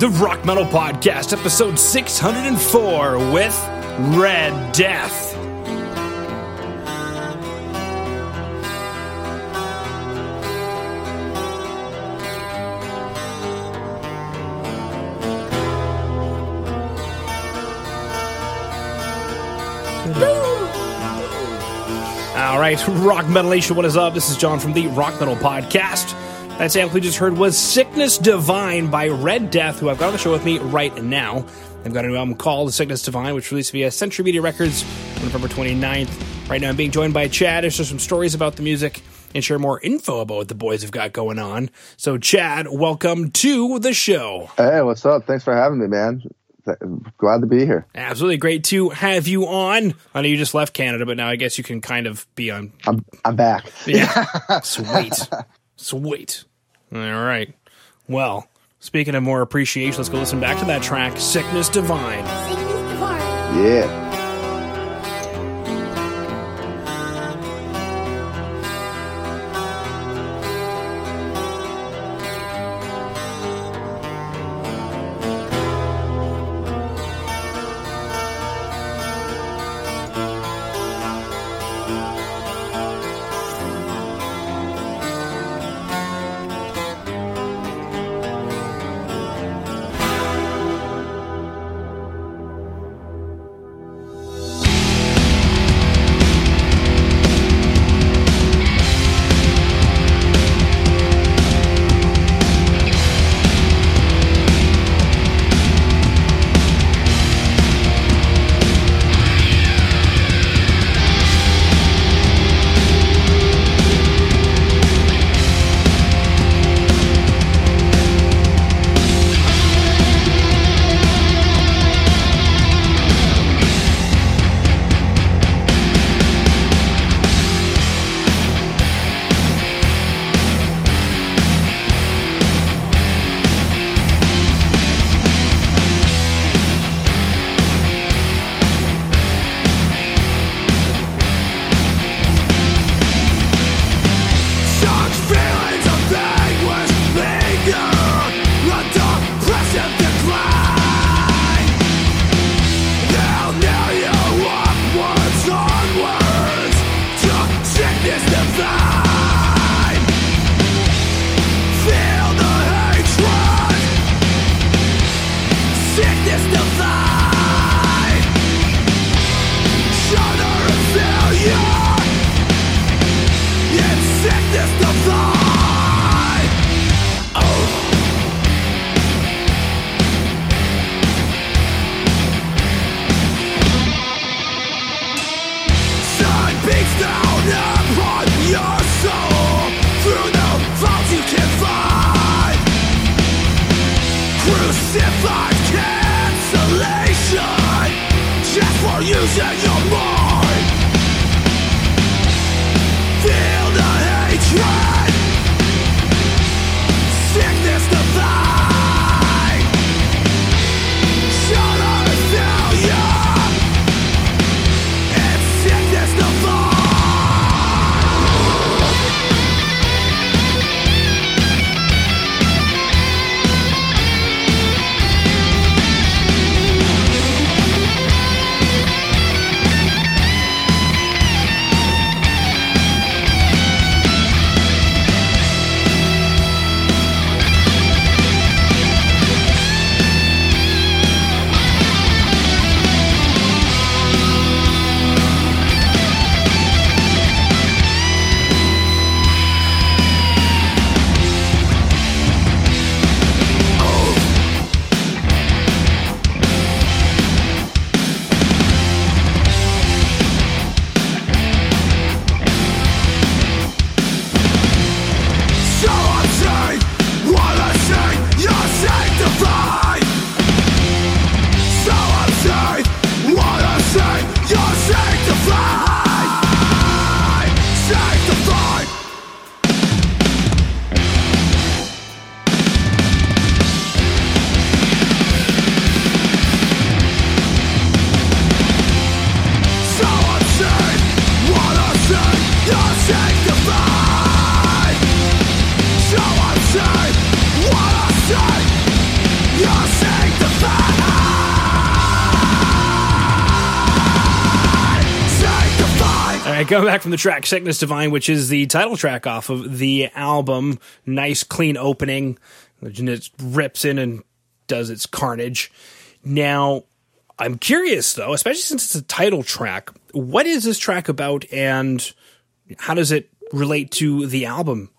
the Rock Metal Podcast, episode 604 with Red Death. All right, Rock Metal Nation, what is up? This is John from the Rock Metal Podcast. That sample we just heard was Sickness Divine by Red Death, who I've got on the show with me right now. They've got a new album called Sickness Divine, which released via Century Media Records on November 29th. Right now, I'm being joined by Chad to share some stories about the music and share more info about what the boys have got going on. So, Chad, welcome to the show. Hey, what's up? Thanks for having me, man. Glad to be here. Absolutely great to have you on. I know you just left Canada, but now I guess you can kind of be on. I'm I'm back. Yeah, sweet, sweet. All right. Well, speaking of more appreciation, let's go listen back to that track, "Sickness Divine." Sickness divine. Yeah. Going back from the track Sickness Divine, which is the title track off of the album. Nice, clean opening. And It rips in and does its carnage. Now, I'm curious though, especially since it's a title track, what is this track about and how does it relate to the album?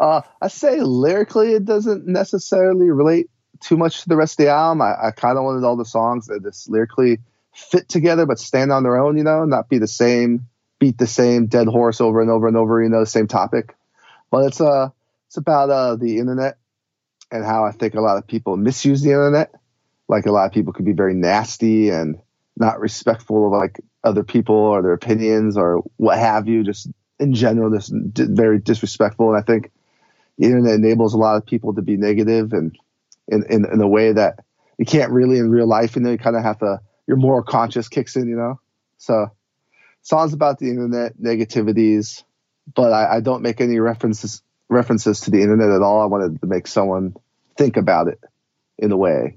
Uh, I say lyrically, it doesn't necessarily relate too much to the rest of the album. I, I kind of wanted all the songs that just lyrically fit together but stand on their own, you know, not be the same, beat the same dead horse over and over and over, you know, the same topic. But it's uh it's about uh the internet and how I think a lot of people misuse the internet. Like a lot of people could be very nasty and not respectful of like other people or their opinions or what have you, just in general, just very disrespectful. And I think the internet enables a lot of people to be negative and in, in, in a way that you can't really in real life. You know, you kind of have to, your moral conscience kicks in, you know? So songs about the internet negativities, but I, I don't make any references references to the internet at all. I wanted to make someone think about it in a way,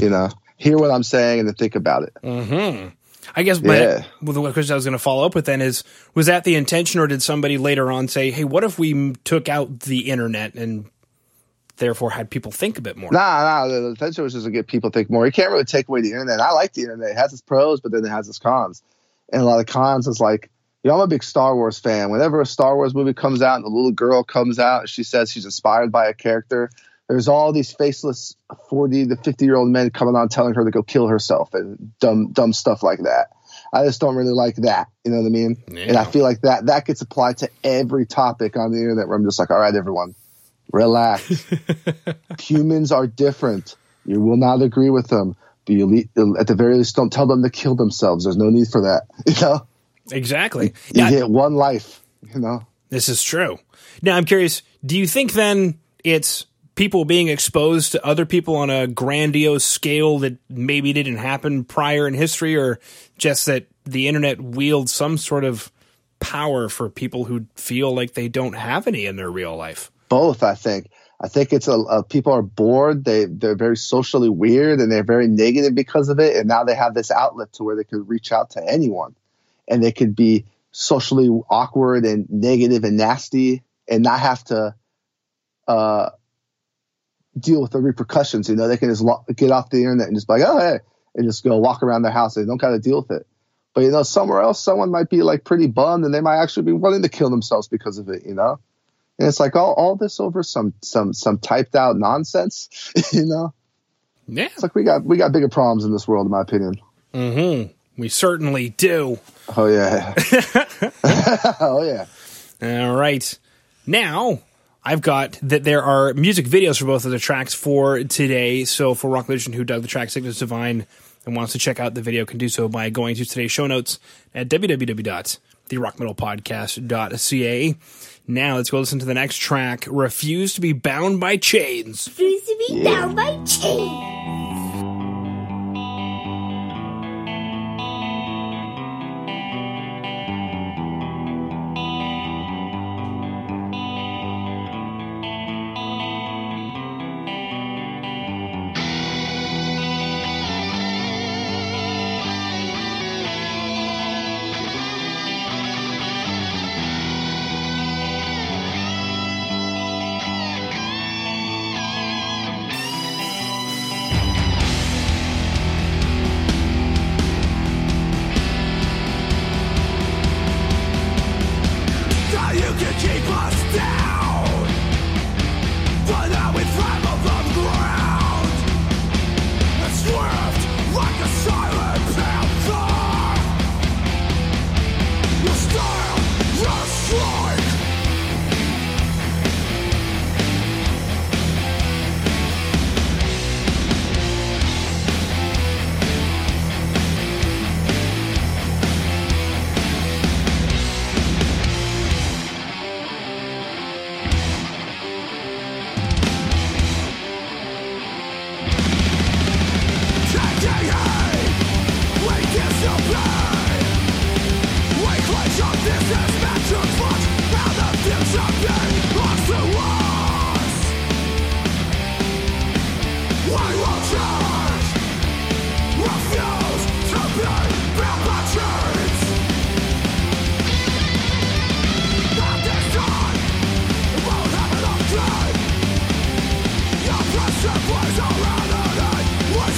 you know, hear what I'm saying and then think about it. Mm-hmm. I guess, but yeah. well, the question I was going to follow up with then is, was that the intention or did somebody later on say, hey, what if we took out the internet and therefore had people think a bit more? Nah, nah, the intention was just to get people think more. You can't really take away the internet. I like the internet. It has its pros, but then it has its cons. And a lot of cons is like, you know, I'm a big Star Wars fan. Whenever a Star Wars movie comes out and the little girl comes out and she says she's inspired by a character, there's all these faceless 40 to 50 year old men coming on telling her to go kill herself and dumb dumb stuff like that. I just don't really like that. You know what I mean? Yeah. And I feel like that that gets applied to every topic on the internet where I'm just like, all right, everyone, relax. Humans are different. You will not agree with them. But you at the very least don't tell them to kill themselves. There's no need for that. You know? Exactly. You, you get one life, you know. This is true. Now I'm curious, do you think then it's people being exposed to other people on a grandiose scale that maybe didn't happen prior in history, or just that the internet wields some sort of power for people who feel like they don't have any in their real life? Both, I think. I think it's a, a, people are bored. They they're very socially weird and they're very negative because of it. And now they have this outlet to where they can reach out to anyone and they could be socially awkward and negative and nasty and not have to uh, deal with the repercussions. You know, they can just lo- get off the internet and just be like, oh, hey, and just go walk around their house. They don't got to deal with it. But, you know, somewhere else, someone might be like pretty bummed and they might actually be wanting to kill themselves because of it, you know? And it's like all, all this over some, some, some typed out nonsense, you know? Yeah. It's like we got, we got bigger problems in this world, in my opinion. Mm-hmm. We certainly do. Oh yeah. oh yeah. All right. Now I've got that there are music videos for both of the tracks for today. So for Rock Legend who dug the track Sickness Divine and wants to check out the video can do so by going to today's show notes at www.therockmetalpodcast.ca. Now let's go listen to the next track, Refuse to be Bound by Chains. Refuse to be bound by chains. You keep us down.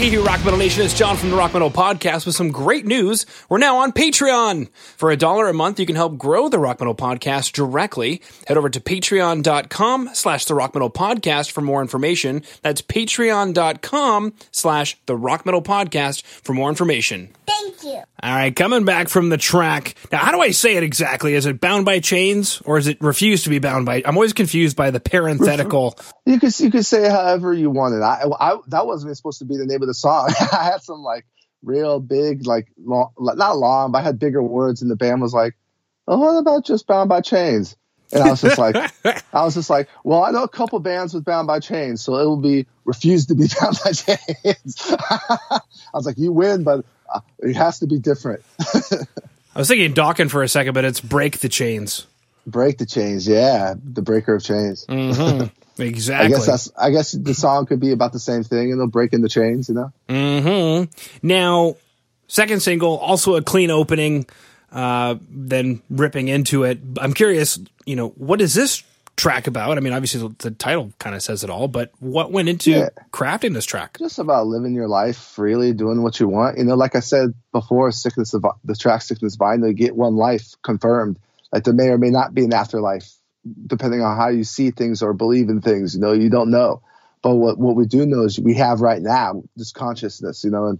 Hey, Rock Metal Nation, it's John from the Rock Metal Podcast with some great news. We're now on Patreon. For a dollar a month, you can help grow the Rock Metal Podcast directly. Head over to patreon.com slash the Rock Metal Podcast for more information. That's patreon.com slash the Rock Metal Podcast for more information. Thank you. All right, coming back from the track. Now, how do I say it exactly? Is it bound by chains or is it refused to be bound by? I'm always confused by the parenthetical. You could you could say however you wanted. I, I that wasn't supposed to be the name of the song. I had some like real big like long, not long, but I had bigger words, and the band was like, "Oh, what about just Bound by Chains?" And I was just like, I was just like, well, I know a couple bands with Bound by Chains, so it will be refused to be Bound by Chains. I was like, you win, but uh, it has to be different. I was thinking Dokken for a second, but it's break the chains. Break the chains, yeah, the breaker of chains. Mm-hmm. Exactly. I guess that's. I guess the song could be about the same thing, and they'll break in the chains, you know. Mm-hmm. Now, second single, also a clean opening, uh, then ripping into it. I'm curious, you know, what is this track about? I mean, obviously the, the title kind of says it all, but what went into Yeah. crafting this track? Just about living your life freely, doing what you want. You know, like I said before, sickness of the track sickness divine, they get one life confirmed. Like there may or may not be an afterlife, depending on how you see things or believe in things. You know, you don't know. But what what we do know is we have right now this consciousness. You know, and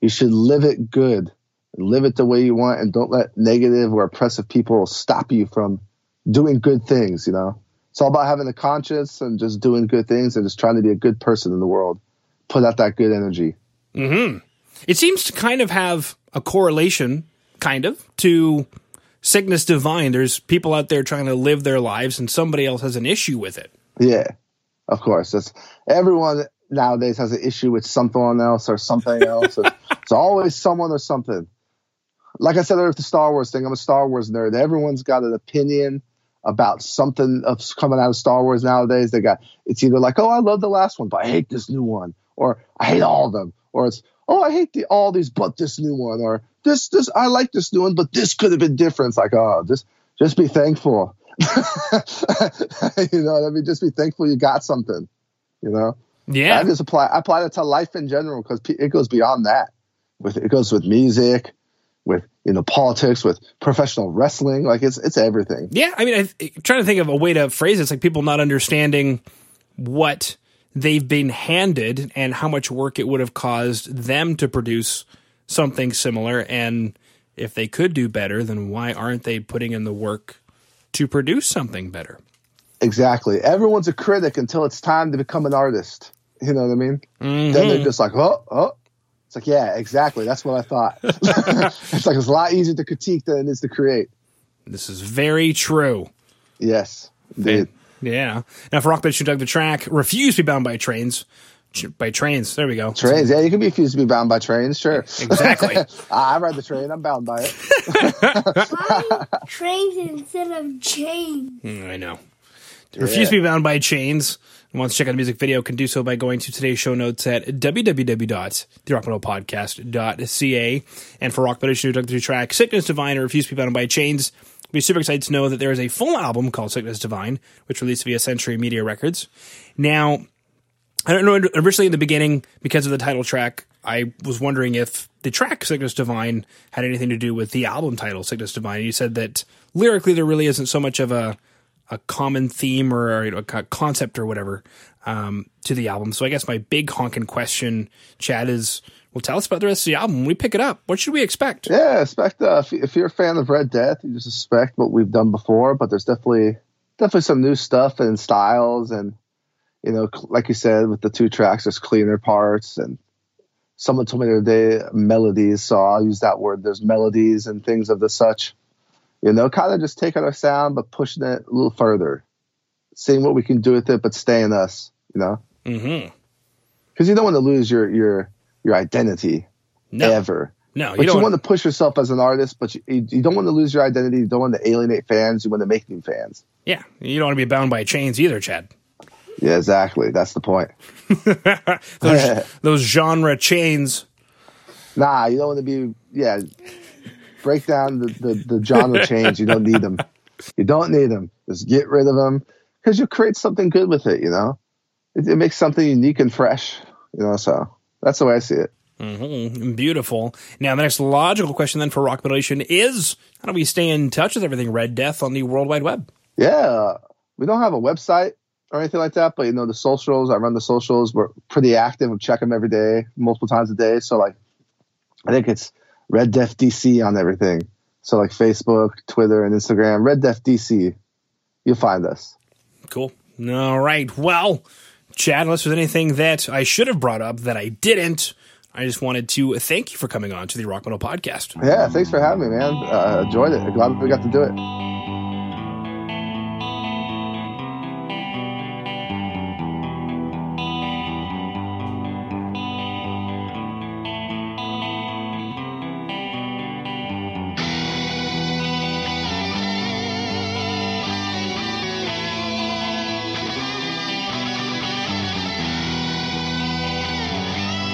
you should live it good, live it the way you want, and don't let negative or oppressive people stop you from doing good things. You know, it's all about having a conscience and just doing good things and just trying to be a good person in the world. Put out that good energy. Mm-hmm. It seems to kind of have a correlation, kind of, to sickness divine. There's people out there trying to live their lives, and somebody else has an issue with it. Yeah, of course. That's everyone nowadays has an issue with something else or something else. it's, always someone or something. Like I said earlier with the Star Wars thing, I'm a Star Wars nerd. Everyone's got an opinion about something of coming out of Star Wars nowadays. They got it's either like, oh, I love the last one, but I hate this new one, or I hate all of them, or it's oh, I hate the, all these, but this new one, or this this I like this new one, but this could have been different. It's like, oh, just just be thankful. you know, I mean, just be thankful you got something. You know, Yeah. I just apply I apply that to life in general because it goes beyond that. With it goes with music, with you know politics, with professional wrestling. Like it's it's everything. Yeah, I mean, I, I'm trying to think of a way to phrase it. It's like people not understanding what they've been handed and how much work it would have caused them to produce something similar. And if they could do better, then why aren't they putting in the work to produce something better? Exactly. Everyone's a critic until it's time to become an artist. You know what I mean? Then they're mm-hmm. just like, oh, oh. It's like, yeah, exactly. That's what I thought. it's like it's a lot easier to critique than it is to create. This is very true. Yes, indeed. Yeah. Now, for Rock Band, who dug the track, refuse to be bound by trains. By trains. There we go. Trains, yeah, you can be refused to be bound by trains, sure. Exactly. I I ride the train. I'm bound by it. Why trains instead of chains? Mm, I know. Refuse to be bound by chains. And wants to check out the music video can do so by going to today's show notes at www.therockmetalpodcast.ca. And for Rock Metal Issue, the track Sickness Divine or Refuse to be bound by chains. Be super excited to know that there is a full album called Sickness Divine, which released via Century Media Records. Now, I don't know. Originally, in the beginning, because of the title track, I was wondering if the track Sickness Divine had anything to do with the album title Sickness Divine. You said that lyrically there really isn't so much of a a common theme or a concept or whatever um, to the album. So I guess my big honking question, Chad, is well, tell us about the rest of the album. We pick it up, what should we expect? Yeah, expect uh, if, if you're a fan of Red Death, you just expect what we've done before, but there's definitely definitely some new stuff and styles and you know, like you said, with the two tracks, there's cleaner parts and someone told me the other day melodies, so I'll use that word. There's melodies and things of the such. You know, kind of just taking our sound but pushing it a little further, seeing what we can do with it, but staying us. You know, because mm-hmm. you don't want to lose your your your identity no. ever. No, you but don't you want to push yourself as an artist, but you, you don't want to lose your identity. You don't want to alienate fans. You want to make new fans. Yeah, you don't want to be bound by chains either, Chad. Yeah, exactly. That's the point. those, those genre chains. Nah, you don't want to be. Yeah, break down the, the, the genre chains. You don't need them. You don't need them. Just get rid of them because you create something good with it. You know, it, it, makes something unique and fresh. You know, so that's the way I see it. Mm-hmm. Beautiful. Now, the next logical question then for Rock Nation is: How do we stay in touch with everything Red Death on the World Wide Web? Yeah, we don't have a website or anything like that, but you know the socials. I run the socials. We're pretty active. We check them every day, multiple times a day. So like, I think it's Red Death DC on everything. So like Facebook, Twitter, and Instagram. Red Death DC. You'll find us. Cool. All right. Well, Chad, unless there's anything that I should have brought up that I didn't, I just wanted to thank you for coming on to the Rock Metal Podcast. Yeah, thanks for having me, man. Uh, enjoyed it. Glad we got to do it.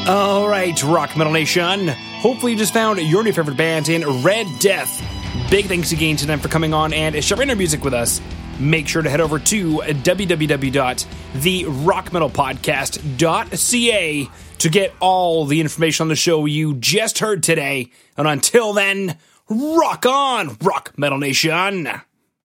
All right, Rock Metal Nation. Hopefully, you just found your new favorite band in Red Death. Big thanks again to them for coming on and sharing their music with us. Make sure to head over to www.therockmetalpodcast.ca to get all the information on the show you just heard today. And until then, rock on, Rock Metal Nation.